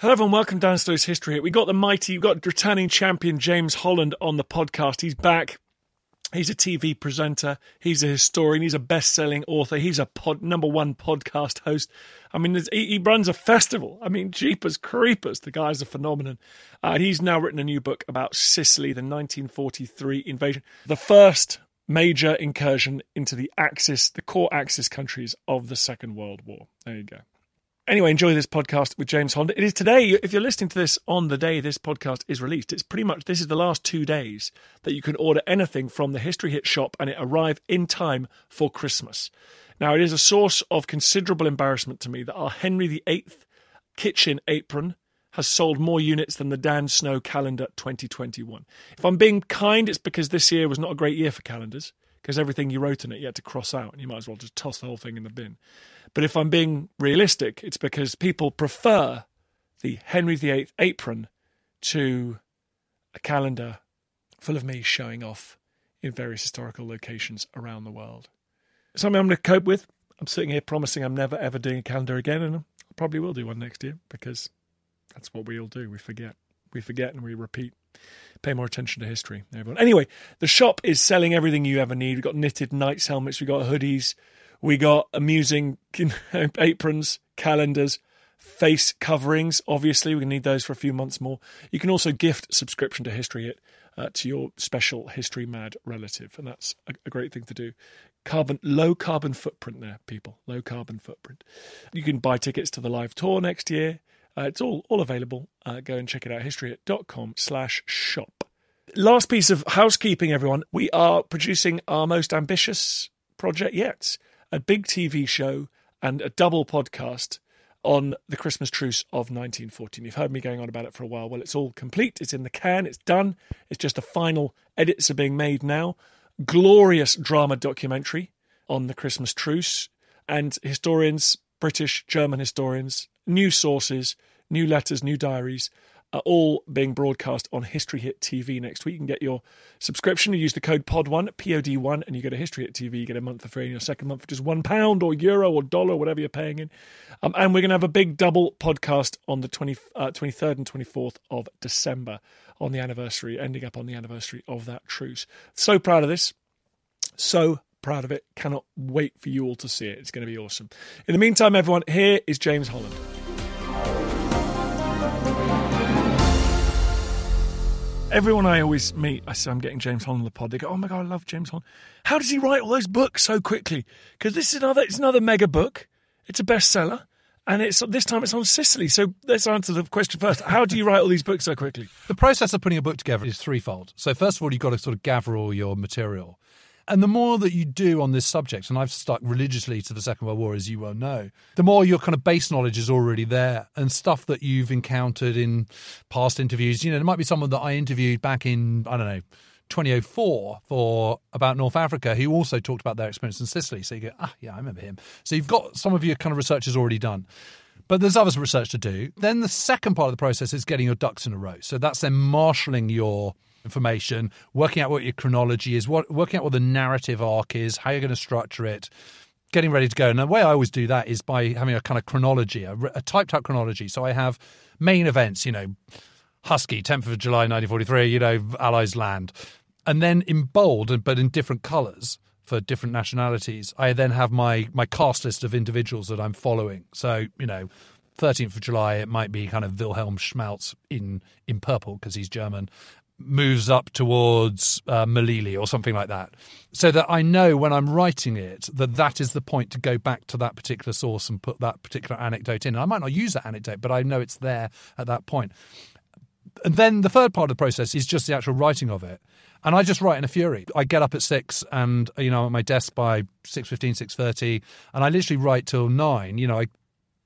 Hello everyone, welcome Dan Snow's History. We got the mighty, we got returning champion James Holland on the podcast. He's back. He's a TV presenter. He's a historian. He's a best-selling author. He's a pod, number one podcast host. I mean, he, he, runs a festival. I mean, Jeepers Creepers. The guy's a phenomenon. Uh, he's now written a new book about Sicily, the 1943 invasion, the first major incursion into the Axis, the core Axis countries of the Second World War. There you go. Anyway, enjoy this podcast with James Holland. It is today, if you're listening to this on the day this podcast is released, it's pretty much this is the last two days that you can order anything from the History Hit shop and it arrive in time for Christmas. Now, it is a source of considerable embarrassment to me that our Henry VIII kitchen apron has sold more units than the Dan Snow calendar 2021. If I'm being kind, it's because this year was not a great year for calendars because everything you wrote in it you had to cross out and you might as well just toss the whole thing in the bin. But if I'm being realistic, it's because people prefer the Henry VIII apron to a calendar full of me showing off in various historical locations around the world. Something I'm going to cope with. I'm sitting here promising I'm never ever doing a calendar again, and I probably will do one next year because that's what we all do. We forget. We forget and we repeat. Pay more attention to history, everyone. Anyway, the shop is selling everything you ever need. We've got knitted knights helmets, we've got hoodies, we got amusing aprons, calendars, face coverings. Obviously, we're going to need those for a few months more. You can also gift subscription to History Hit uh, to your special history mad relative, and that's a, a great thing to do. Carbon, low carbon footprint there, people. Low carbon footprint. You can buy tickets to the live tour next year. Uh, it's all all available. Uh, go and check it out. Historyhit.com slash shop. Last piece of housekeeping, everyone. We are producing our most ambitious project yet a big TV show and a double podcast on the Christmas truce of 1914. You've heard me going on about it for a while. Well, it's all complete. It's in the can. It's done. It's just the final edits are being made now. Glorious drama documentary on the Christmas truce. And historians, British, German historians, new sources, new letters, new diaries are all being broadcast on History Hit TV next week. You can get your subscription. You use the code POD1, POD1, and you go to History Hit TV. You get a month for free, and your second month for just one pound or euro or dollar, whatever you're paying in. Um, and we're going to have a big double podcast on the 20, uh, 23rd and 24th of December on the anniversary, ending up on the anniversary of that truce. So proud of this. So proud of it. Cannot wait for you all to see it. It's going to be awesome. In the meantime, everyone, here is James Holland. Everyone I always meet, I say I'm getting James Holland on the pod. They go, "Oh my god, I love James Holland. How does he write all those books so quickly?" Because this is another, it's another mega book. It's a bestseller, and it's this time it's on Sicily. So let's answer the question first. How do you write all these books so quickly? The process of putting a book together is threefold. So first of all, you've got to sort of gather all your material. And the more that you do on this subject, and I've stuck religiously to the Second World War, as you well know, the more your kind of base knowledge is already there and stuff that you've encountered in past interviews. You know, there might be someone that I interviewed back in, I don't know, 2004 for about North Africa who also talked about their experience in Sicily. So you go, ah, yeah, I remember him. So you've got some of your kind of research is already done. But there's other research to do. Then the second part of the process is getting your ducks in a row. So that's then marshalling your information, working out what your chronology is, what, working out what the narrative arc is, how you're going to structure it, getting ready to go. And the way I always do that is by having a kind of chronology, a, a typed out chronology. So I have main events, you know, Husky, 10th of July 1943, you know, Allies land. And then in bold, but in different colours, for different nationalities, I then have my my cast list of individuals that I'm following. So you know. 13th of July, it might be kind of Wilhelm Schmalz in in purple because he's German, moves up towards uh, Melilli or something like that, so that I know when I'm writing it that that is the point to go back to that particular source and put that particular anecdote in. And I might not use that anecdote, but I know it's there at that point. And then the third part of the process is just the actual writing of it. And I just write in a fury. I get up at six and, you know, I'm at my desk by 6.15, 6.30, and I literally write till nine. You know, I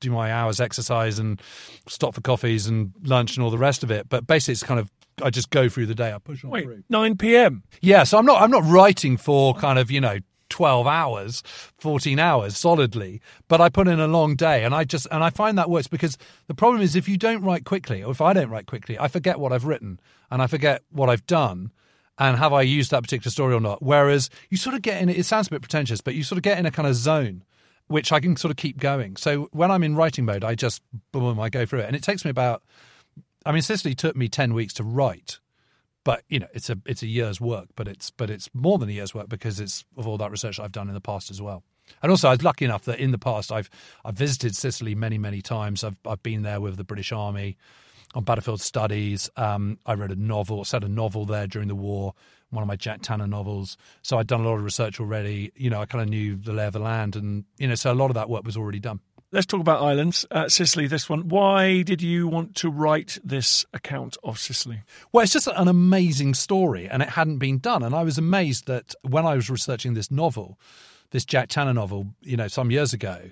do my hours exercise and stop for coffees and lunch and all the rest of it. But basically, it's kind of I just go through the day. I push on Wait, through. 9 p.m. Yeah, so I'm not I'm not writing for kind of you know 12 hours 14 hours solidly but i put in a long day and i just and i find that works because the problem is if you don't write quickly or if i don't write quickly i forget what i've written and i forget what i've done and have i used that particular story or not whereas you sort of get in it sounds a bit pretentious but you sort of get in a kind of zone which i can sort of keep going so when i'm in writing mode i just boom i go through it and it takes me about i mean sicily took me 10 weeks to write but you know it's a it's a year's work but it's but it's more than a year's work because it's of all that research I've done in the past as well. And also I was lucky enough that in the past I've I've visited Sicily many many times. I've I've been there with the British Army on battlefield studies. Um, I read a novel set a novel there during the war one of my Jack Tanner novels. So I'd done a lot of research already. You know I kind of knew the lay of the land and you know so a lot of that work was already done Let's talk about islands. Uh, Sicily, this one. Why did you want to write this account of Sicily? Well, it's just an amazing story, and it hadn't been done. And I was amazed that when I was researching this novel, this Jack Tanner novel, you know, some years ago,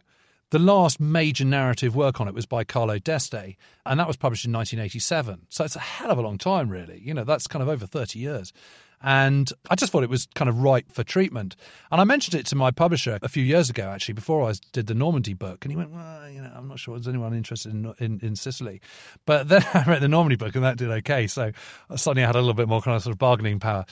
the last major narrative work on it was by Carlo d'Este, and that was published in 1987. So it's a hell of a long time, really. You know, that's kind of over 30 years. And I just thought it was kind of ripe for treatment. And I mentioned it to my publisher a few years ago, actually, before I did the Normandy book. And he went, well, you know, I'm not sure there's anyone interested in, in, in Sicily. But then I read the Normandy book and that did okay. So suddenly, I had a little bit more kind of sort of bargaining power.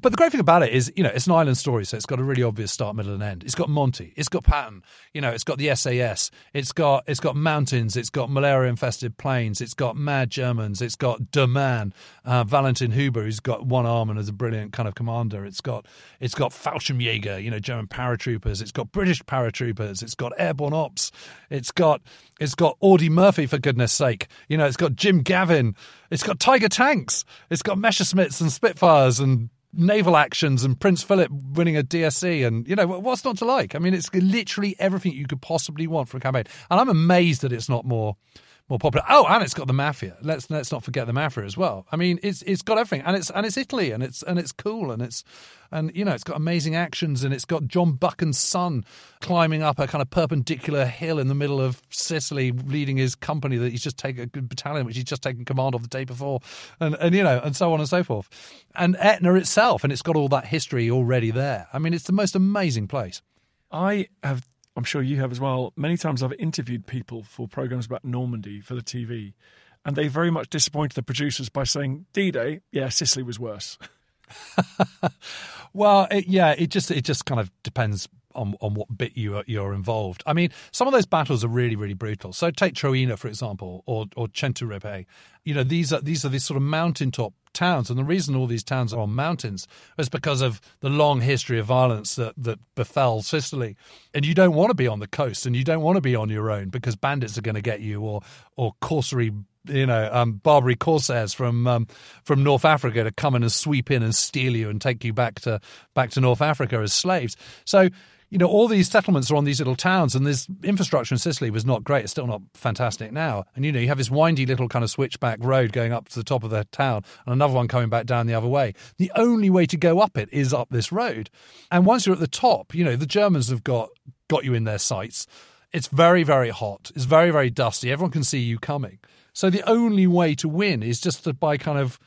But the great thing about it is, you know, it's an island story, so it's got a really obvious start, middle, and end. It's got Monty, it's got Patton, you know, it's got the SAS, it's got it's got mountains, it's got malaria-infested plains, it's got mad Germans, it's got De Man, uh, Valentin Hube, who's got one arm and is a brilliant kind of commander. It's got it's got Fallschirmjäger, you know, German paratroopers. It's got British paratroopers. It's got airborne ops. It's got it's got Audie Murphy for goodness sake. You know, it's got Jim Gavin. It's got Tiger tanks. It's got Messerschmitts and Spitfires and naval actions and Prince Philip winning a DSC and you know what's not to like. I mean, it's literally everything you could possibly want for a campaign, and I'm amazed that it's not more more popular. Oh, and it's got the mafia. Let's let's not forget the mafia as well. I mean, it's it's got everything, and it's and it's Italy, and it's and it's cool, and it's and you know it's got amazing actions, and it's got John Buchan's son climbing up a kind of perpendicular hill in the middle of Sicily, leading his company that he's just taken a good battalion, which he's just taken command of the day before, and and you know, and so on and so forth, and Etna itself, and it's got all that history already there. I mean, it's the most amazing place. I have I'm sure you have as well. Many times I've interviewed people for programs about Normandy for the TV, and they very much disappointed the producers by saying D-Day, yeah, Sicily was worse. well, it, yeah, it just it just kind of depends on on what bit you are, you're involved. I mean, some of those battles are really really brutal. So take Troina for example, or or Centuripe. You know, these are these are these sort of mountaintop towns, and the reason all these towns are on mountains is because of the long history of violence that that befell Sicily. And you don't want to be on the coast, and you don't want to be on your own because bandits are going to get you, or or corsary you know, um, Barbary corsairs from um, from North Africa to come in and sweep in and steal you and take you back to back to North Africa as slaves. So you know, all these settlements are on these little towns, and this infrastructure in Sicily was not great. It's still not fantastic now. And, you know, you have this windy little kind of switchback road going up to the top of the town and another one coming back down the other way. The only way to go up it is up this road. And once you're at the top, you know, the Germans have got, got you in their sights. It's very, very hot. It's very, very dusty. Everyone can see you coming. So the only way to win is just to by kind of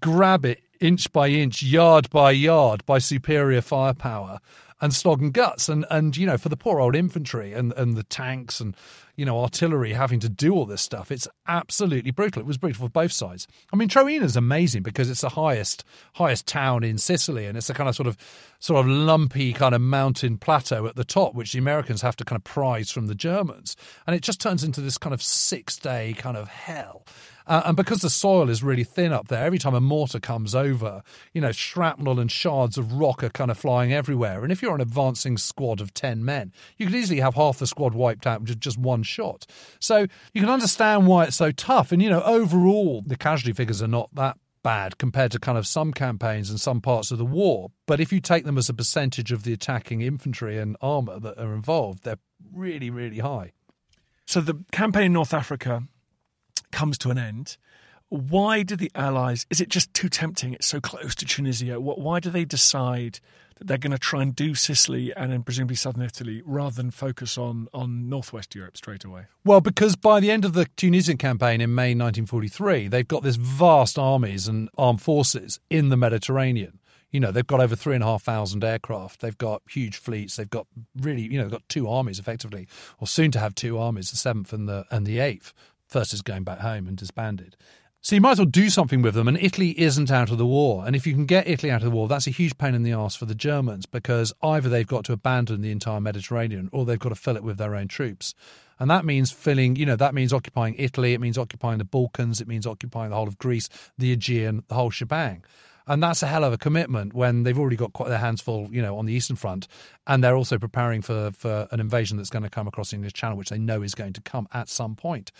grab it inch by inch, yard by yard by superior firepower and slog and guts. And, and, you know, for the poor old infantry and, and the tanks and, you know, artillery having to do all this stuff. It's absolutely brutal. It was brutal for both sides. I mean, Troina is amazing because it's the highest highest town in Sicily, and it's a kind of sort of sort of lumpy kind of mountain plateau at the top, which the Americans have to kind of prize from the Germans, and it just turns into this kind of six day kind of hell. Uh, and because the soil is really thin up there, every time a mortar comes over, you know, shrapnel and shards of rock are kind of flying everywhere. And if you're an advancing squad of 10 men, you could easily have half the squad wiped out with just one shot. So you can understand why it's so tough. And, you know, overall, the casualty figures are not that bad compared to kind of some campaigns and some parts of the war. But if you take them as a percentage of the attacking infantry and armour that are involved, they're really, really high. So the campaign in North Africa comes to an end. Why did the Allies? Is it just too tempting? It's so close to Tunisia. Why do they decide that they're going to try and do Sicily and then presumably southern Italy rather than focus on on northwest Europe straight away? Well, because by the end of the Tunisian campaign in May 1943, they've got this vast armies and armed forces in the Mediterranean. You know, they've got over three and a half thousand aircraft. They've got huge fleets. They've got really, you know, they've got two armies effectively, or soon to have two armies, the seventh and the and the eighth. First is going back home and disbanded. So you might as well do something with them. And Italy isn't out of the war. And if you can get Italy out of the war, that's a huge pain in the arse for the Germans because either they've got to abandon the entire Mediterranean or they've got to fill it with their own troops. And that means filling, you know, that means occupying Italy, it means occupying the Balkans, it means occupying the whole of Greece, the Aegean, the whole shebang. And that's a hell of a commitment when they've already got quite their hands full, you know, on the Eastern Front. And they're also preparing for, for an invasion that's going to come across the English Channel, which they know is going to come at some point.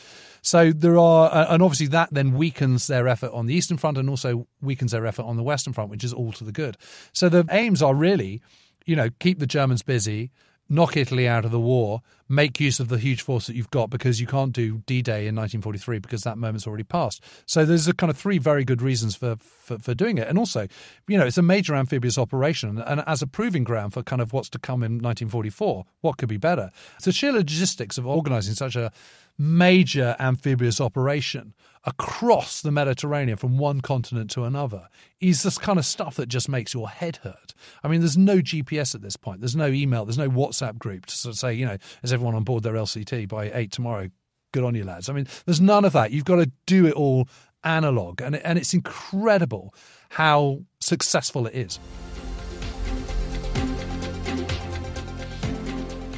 So there are, and obviously that then weakens their effort on the Eastern Front and also weakens their effort on the Western Front, which is all to the good. So the aims are really, you know, keep the Germans busy, knock Italy out of the war, make use of the huge force that you've got because you can't do D Day in 1943 because that moment's already passed. So there's a kind of three very good reasons for, for, for, doing it. And also, you know, it's a major amphibious operation. And as a proving ground for kind of what's to come in 1944, what could be better? The sheer logistics of organizing such a major amphibious operation across the Mediterranean from one continent to another is this kind of stuff that just makes your head hurt. I mean, there's no GPS at this point. There's no email. There's no WhatsApp group to sort of say, you know, is everyone on board their LCT by eight tomorrow? Good on you, lads. I mean, there's none of that. You've got to do it all analog, and and it's incredible how successful it is.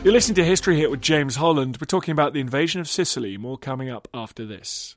You're listening to History Hit with James Holland. We're talking about the invasion of Sicily. More coming up after this.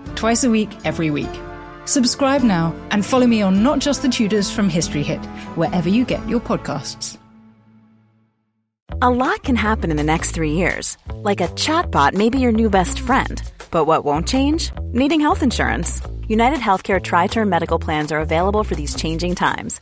Twice a week, every week. Subscribe now and follow me on Not Just the Tudors from History Hit, wherever you get your podcasts. A lot can happen in the next three years. Like a chatbot may be your new best friend. But what won't change? Needing health insurance. United Healthcare Tri Term Medical Plans are available for these changing times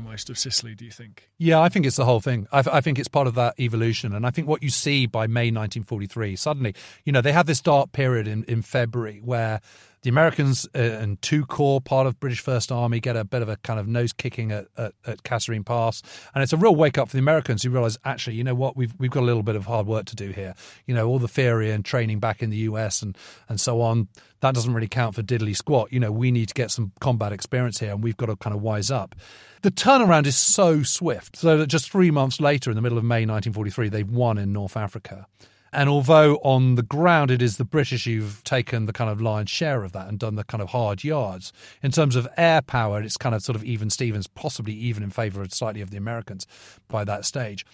almost of Sicily, do you think? Yeah, I think it's the whole thing. I, I, think it's part of that evolution. And I think what you see by May 1943, suddenly, you know, they have this dark period in, in February where The Americans uh, and two corps, part of British First Army, get a bit of a kind of nose kicking at, at, at Kasserine Pass, and it's a real wake up for the Americans who realise actually, you know what, we've we've got a little bit of hard work to do here. You know, all the theory and training back in the US and and so on that doesn't really count for diddly squat. You know, we need to get some combat experience here, and we've got to kind of wise up. The turnaround is so swift, so that just three months later, in the middle of May 1943, they've won in North Africa. And although on the ground it is the British who've taken the kind of lion's share of that and done the kind of hard yards, in terms of air power, it's kind of sort of even Stevens, possibly even in favour of slightly of the Americans by that stage.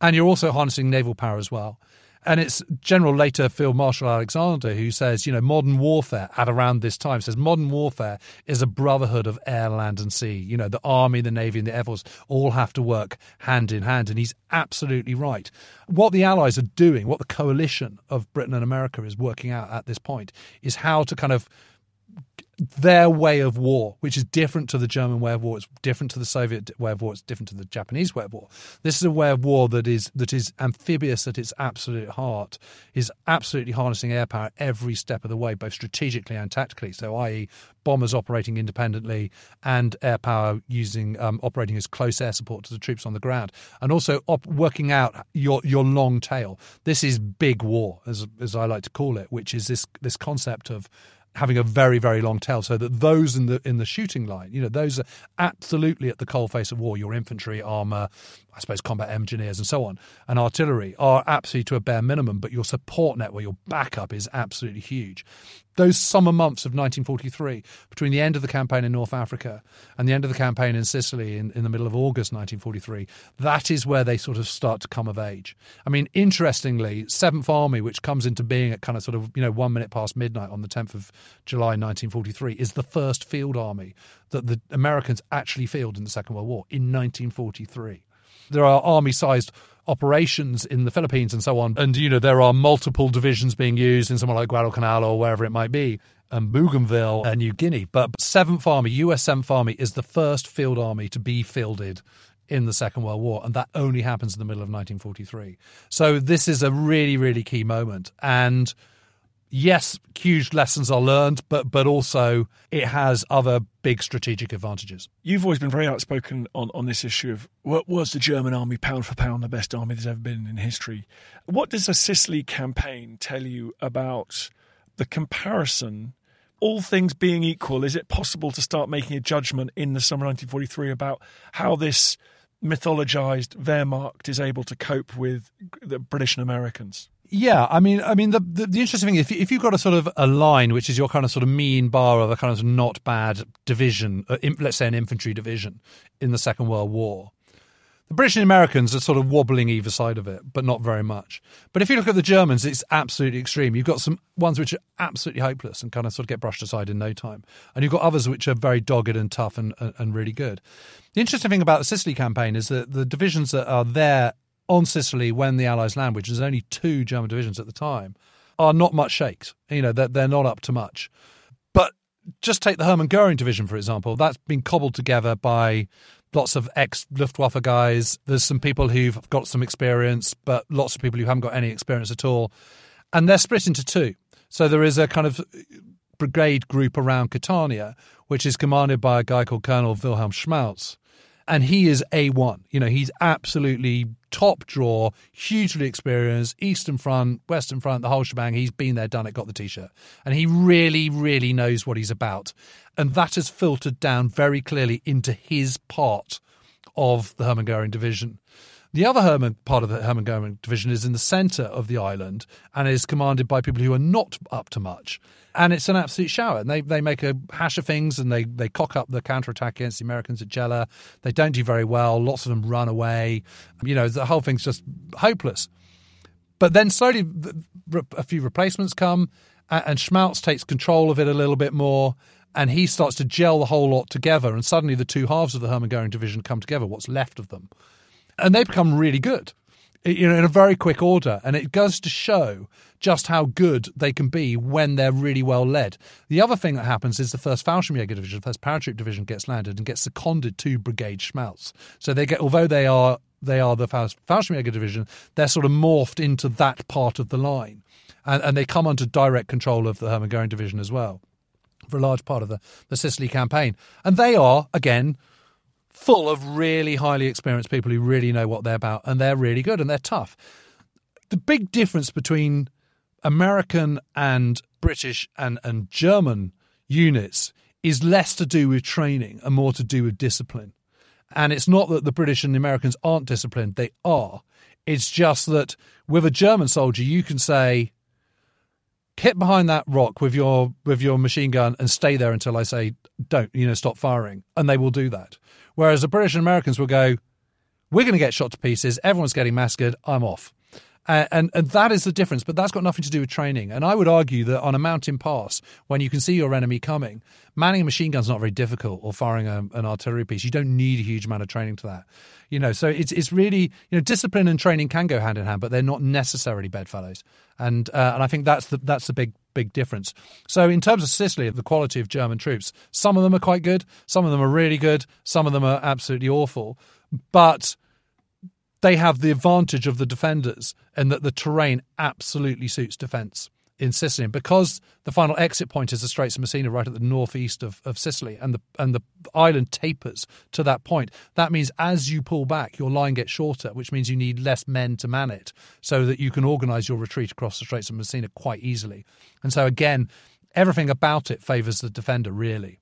And you're also harnessing naval power as well. And it's General later Field Marshal Alexander who says, you know, modern warfare at around this time says modern warfare is a brotherhood of air, land, and sea. You know, the army, the navy, and the air force all have to work hand in hand. And he's absolutely right. What the Allies are doing, what the coalition of Britain and America is working out at this point, is how to kind of their way of war, which is different to the German way of war, it's different to the Soviet way of war, it's different to the Japanese way of war. This is a way of war that is that is amphibious at its absolute heart, is absolutely harnessing air power every step of the way, both strategically and tactically. So, i.e., bombers operating independently and air power using um, operating as close air support to the troops on the ground, and also op- working out your your long tail. This is big war, as as I like to call it, which is this this concept of having a very very long tail so that those in the in the shooting line you know those are absolutely at the coalface of war your infantry armor i suppose combat engineers and so on and artillery are absolutely to a bare minimum but your support network your backup is absolutely huge those summer months of 1943, between the end of the campaign in North Africa and the end of the campaign in Sicily in, in the middle of August 1943, that is where they sort of start to come of age. I mean, interestingly, Seventh Army, which comes into being at kind of sort of, you know, one minute past midnight on the 10th of July 1943, is the first field army that the Americans actually fielded in the Second World War in 1943. There are army sized operations in the Philippines and so on. And, you know, there are multiple divisions being used in somewhere like Guadalcanal or wherever it might be, and Bougainville and New Guinea. But 7th Army, US 7th Army, is the first field army to be fielded in the Second World War, and that only happens in the middle of 1943. So this is a really, really key moment. And yes, huge lessons are learned, but but also it has other big strategic advantages. You've always been very outspoken on, on this issue of what was the German army pound for pound the best army there's ever been in history. What does the Sicily campaign tell you about the comparison? All things being equal, is it possible to start making a judgment in the summer 1943 about how this mythologized Wehrmacht is able to cope with the British and Americans? Yeah, I mean, I mean, the, the, the interesting thing, if, if you've got a sort of a line, which is your kind of sort of mean bar of a kind of not bad division, uh, in, let's say an infantry division in the Second World War, the British and Americans are sort of wobbling either side of it, but not very much. But if you look at the Germans, it's absolutely extreme. You've got some ones which are absolutely hopeless and kind of sort of get brushed aside in no time, and you've got others which are very dogged and tough and, and, and really good. The interesting thing about the Sicily campaign is that the divisions that are there on Sicily when the Allies land, which is only two German divisions at the time, are not much shakes. You know, they're, they're not up to much. But just take the Hermann Goering division, for example. That's been cobbled together by lots of ex Luftwaffe guys. There's some people who've got some experience, but lots of people who haven't got any experience at all. And they're split into two. So there is a kind of brigade group around Catania, which is commanded by a guy called Colonel Wilhelm Schmalz and he is A1. You know, he's absolutely top draw, hugely experienced, Eastern Front, Western Front, the whole shebang. He's been there, done it, got the t shirt. And he really, really knows what he's about. And that has filtered down very clearly into his part of the Hermann Goering division. The other Hermann part of the Hermann Goering division is in the centre of the island and is commanded by people who are not up to much and it's an absolute shower. And they, they make a hash of things and they, they cock up the counterattack against the Americans at Gela. They don't do very well. Lots of them run away. You know, the whole thing's just hopeless. But then slowly a few replacements come and Schmalz takes control of it a little bit more and he starts to gel the whole lot together. And suddenly the two halves of the Hermann Goering division come together, what's left of them. And they become really good you know, in a very quick order. And it goes to show just how good they can be when they're really well led. The other thing that happens is the first Fallschirmjäger division, the first paratroop division gets landed and gets seconded to Brigade Schmalz. So they get, although they are they are the Fallschirmjäger division, they're sort of morphed into that part of the line. And, and they come under direct control of the Hermann Goering division as well. for a large part of the, the Sicily campaign. And they are, again, full of really highly experienced people who really know what they're about, and they're really good and they're tough. The big difference between American and British and, and German units is less to do with training and more to do with discipline. And it's not that the British and the Americans aren't disciplined, they are. It's just that with a German soldier, you can say, hit behind that rock with your with your machine gun and stay there until I say don't, you know, stop firing. And they will do that. Whereas the British and Americans will go, We're gonna get shot to pieces, everyone's getting massacred, I'm off. Uh, and and that is the difference, but that's got nothing to do with training. And I would argue that on a mountain pass, when you can see your enemy coming, manning a machine gun is not very difficult, or firing a, an artillery piece. You don't need a huge amount of training to that. You know, so it's it's really you know discipline and training can go hand in hand, but they're not necessarily bedfellows. And uh, and I think that's the that's the big big difference. So in terms of Sicily, the quality of German troops, some of them are quite good, some of them are really good, some of them are absolutely awful, but they have the advantage of the defenders and that the terrain absolutely suits defence in Sicily. And because the final exit point is the Straits of Messina, right at the northeast of, of Sicily, and the and the island tapers to that point, that means as you pull back, your line gets shorter, which means you need less men to man it, so that you can organise your retreat across the Straits of Messina quite easily. And so again, everything about it favours the defender really.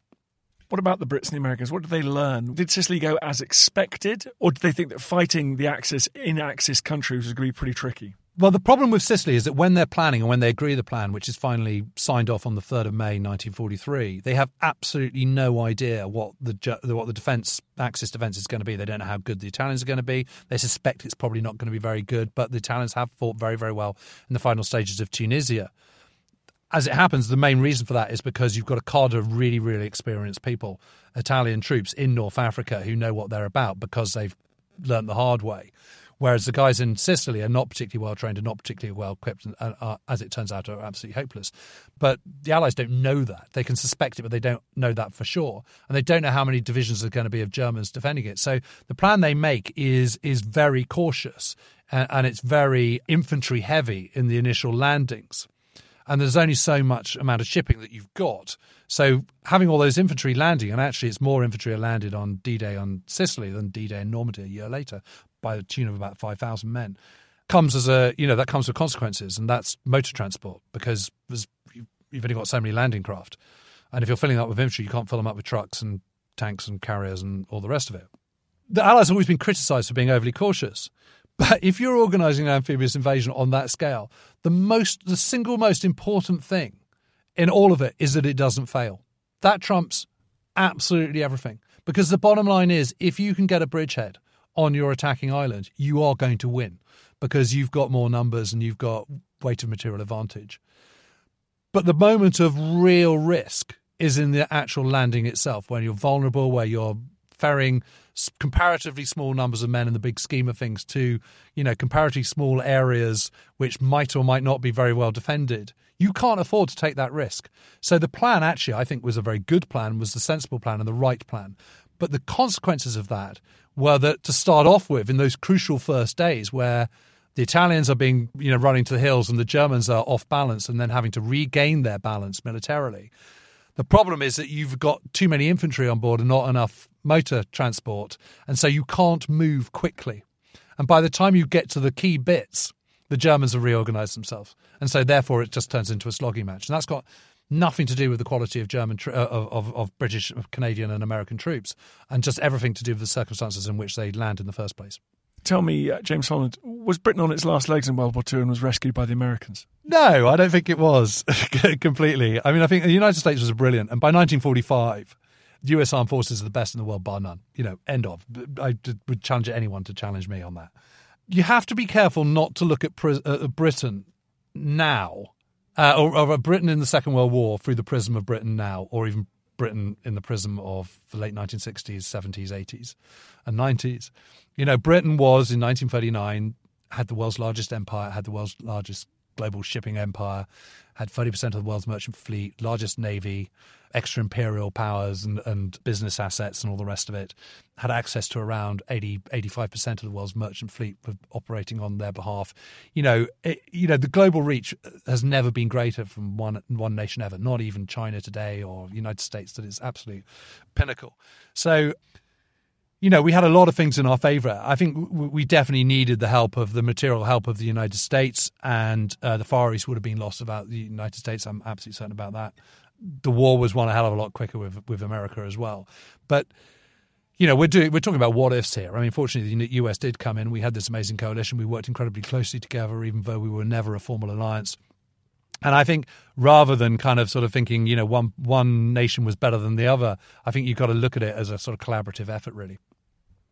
What about the Brits and the Americans? What did they learn? Did Sicily go as expected, or did they think that fighting the Axis in Axis countries was going to be pretty tricky? Well, the problem with Sicily is that when they're planning and when they agree the plan, which is finally signed off on the 3rd of May 1943, they have absolutely no idea what the what the defence Axis defence is going to be. They don't know how good the Italians are going to be. They suspect it's probably not going to be very good, but the Italians have fought very, very well in the final stages of Tunisia as it happens, the main reason for that is because you've got a cadre of really, really experienced people, Italian troops in North Africa who know what they're about because they've learned the hard way. Whereas the guys in Sicily are not particularly well trained and not particularly well equipped, and are, as it turns out, are absolutely hopeless. But the Allies don't know that. They can suspect it, but they don't know that for sure. And they don't know how many divisions are going to be of Germans defending it. So the plan they make is is very cautious and, and it's very infantry heavy in the initial landings and there's only so much amount of shipping that you've got. So having all those infantry landing, and actually it's more infantry are landed on D-Day on Sicily than D-Day in Normandy a year later, by the tune of about five thousand men, comes as a you know that comes with consequences, and that's motor transport because you've only got so many landing craft, and if you're filling up with infantry, you can't fill them up with trucks and tanks and carriers and all the rest of it. The Allies have always been criticised for being overly cautious. But if you're organising an amphibious invasion on that scale, the most, the single most important thing in all of it is that it doesn't fail. That trumps absolutely everything. Because the bottom line is, if you can get a bridgehead on your attacking island, you are going to win because you've got more numbers and you've got weight of material advantage. But the moment of real risk is in the actual landing itself, when you're vulnerable, where you're ferrying comparatively small numbers of men in the big scheme of things to, you know, comparatively small areas which might or might not be very well defended. You can't afford to take that risk. So the plan actually, I think, was a very good plan, was the sensible plan and the right plan. But the consequences of that were that to start off with, in those crucial first days where the Italians are being, you know, running to the hills and the Germans are off balance and then having to regain their balance militarily. The problem is that you've got too many infantry on board and not enough motor transport, and so you can't move quickly. And by the time you get to the key bits, the Germans have reorganised themselves, and so therefore it just turns into a slogging match, and that's got nothing to do with the quality of German uh, of, of, of British, Canadian, and American troops, and just everything to do with the circumstances in which they land in the first place. Tell me, uh, James Holland, was Britain on its last legs in World War II and was rescued by the Americans? No, I don't think it was completely. I mean, I think the United States was brilliant, and by 1945, the US Armed Forces are the best in the world, bar none. You know, end of. I would challenge anyone to challenge me on that. You have to be careful not to look at uh, Britain now, uh, or, or Britain in the Second World War through the prism of Britain now, or even Britain in the prism of the late 1960s, 70s, 80s, and 90s. You know, Britain was in 1939 had the world's largest empire, had the world's largest global shipping empire, had 30% of the world's merchant fleet, largest navy, extra imperial powers and, and business assets and all the rest of it, had access to around 80, 85% of the world's merchant fleet operating on their behalf. You know, it, you know, the global reach has never been greater from one, one nation ever, not even China today or United States, that is absolute pinnacle. So, you know, we had a lot of things in our favor. I think we definitely needed the help of the material help of the United States, and uh, the Far East would have been lost without the United States. I'm absolutely certain about that. The war was won a hell of a lot quicker with with America as well. But you know, we're doing we're talking about what ifs here. I mean, fortunately, the U.S. did come in. We had this amazing coalition. We worked incredibly closely together, even though we were never a formal alliance. And I think rather than kind of sort of thinking, you know, one one nation was better than the other, I think you've got to look at it as a sort of collaborative effort, really.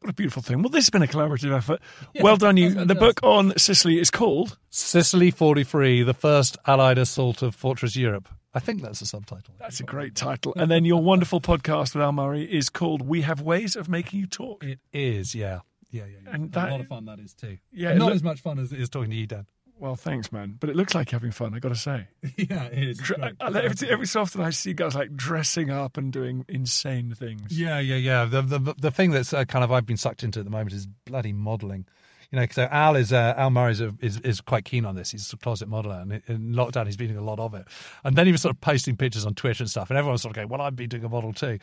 What a beautiful thing. Well, this has been a collaborative effort. Yeah, well done, you. The book on Sicily is called Sicily 43 The First Allied Assault of Fortress Europe. I think that's the subtitle. That's a great title. And then your wonderful podcast with Al Murray is called We Have Ways of Making You Talk. It is, yeah. Yeah, yeah, yeah. And that, a lot of fun that is too. Yeah, not as much fun as it is talking to you, Dan. Well, thanks, man. But it looks like you're having fun. I got to say. yeah, it is. Dre- every, every, so often, I see guys like dressing up and doing insane things. Yeah, yeah, yeah. The the the thing that's uh, kind of I've been sucked into at the moment is bloody modelling. You know, so Al is uh, Al Murray is, is, is quite keen on this. He's a closet modeler, and in lockdown he's been doing a lot of it. And then he was sort of posting pictures on Twitter and stuff, and everyone's sort of going, "Well, I'd be doing a model too."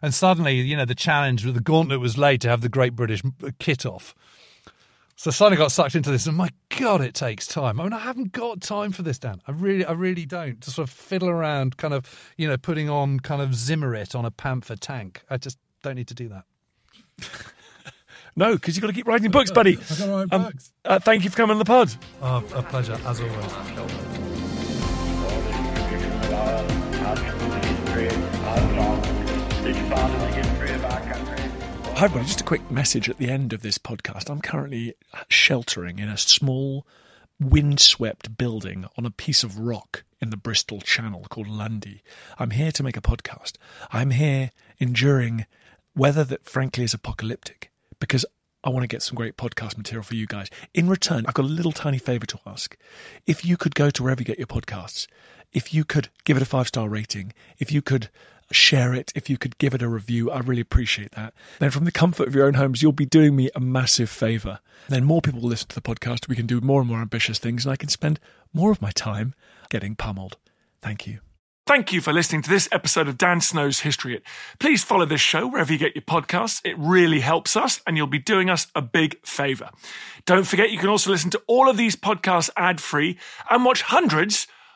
And suddenly, you know, the challenge with the gauntlet was laid to have the Great British Kit Off. So I suddenly got sucked into this, and my God, it takes time. I mean, I haven't got time for this, Dan. I really, I really don't. To sort of fiddle around, kind of, you know, putting on kind of Zimmerit on a Panther tank. I just don't need to do that. no, because you've got to keep writing books, buddy. I've got to write um, books. Uh, thank you for coming on the pod. Oh, a pleasure, as always. Hi, everybody. Just a quick message at the end of this podcast. I'm currently sheltering in a small, windswept building on a piece of rock in the Bristol Channel called Lundy. I'm here to make a podcast. I'm here enduring weather that, frankly, is apocalyptic because I want to get some great podcast material for you guys. In return, I've got a little tiny favor to ask. If you could go to wherever you get your podcasts, if you could give it a five star rating, if you could share it, if you could give it a review, I really appreciate that. Then, from the comfort of your own homes, you'll be doing me a massive favor. Then, more people will listen to the podcast. We can do more and more ambitious things, and I can spend more of my time getting pummeled. Thank you. Thank you for listening to this episode of Dan Snow's History Hit. Please follow this show wherever you get your podcasts. It really helps us, and you'll be doing us a big favor. Don't forget, you can also listen to all of these podcasts ad free and watch hundreds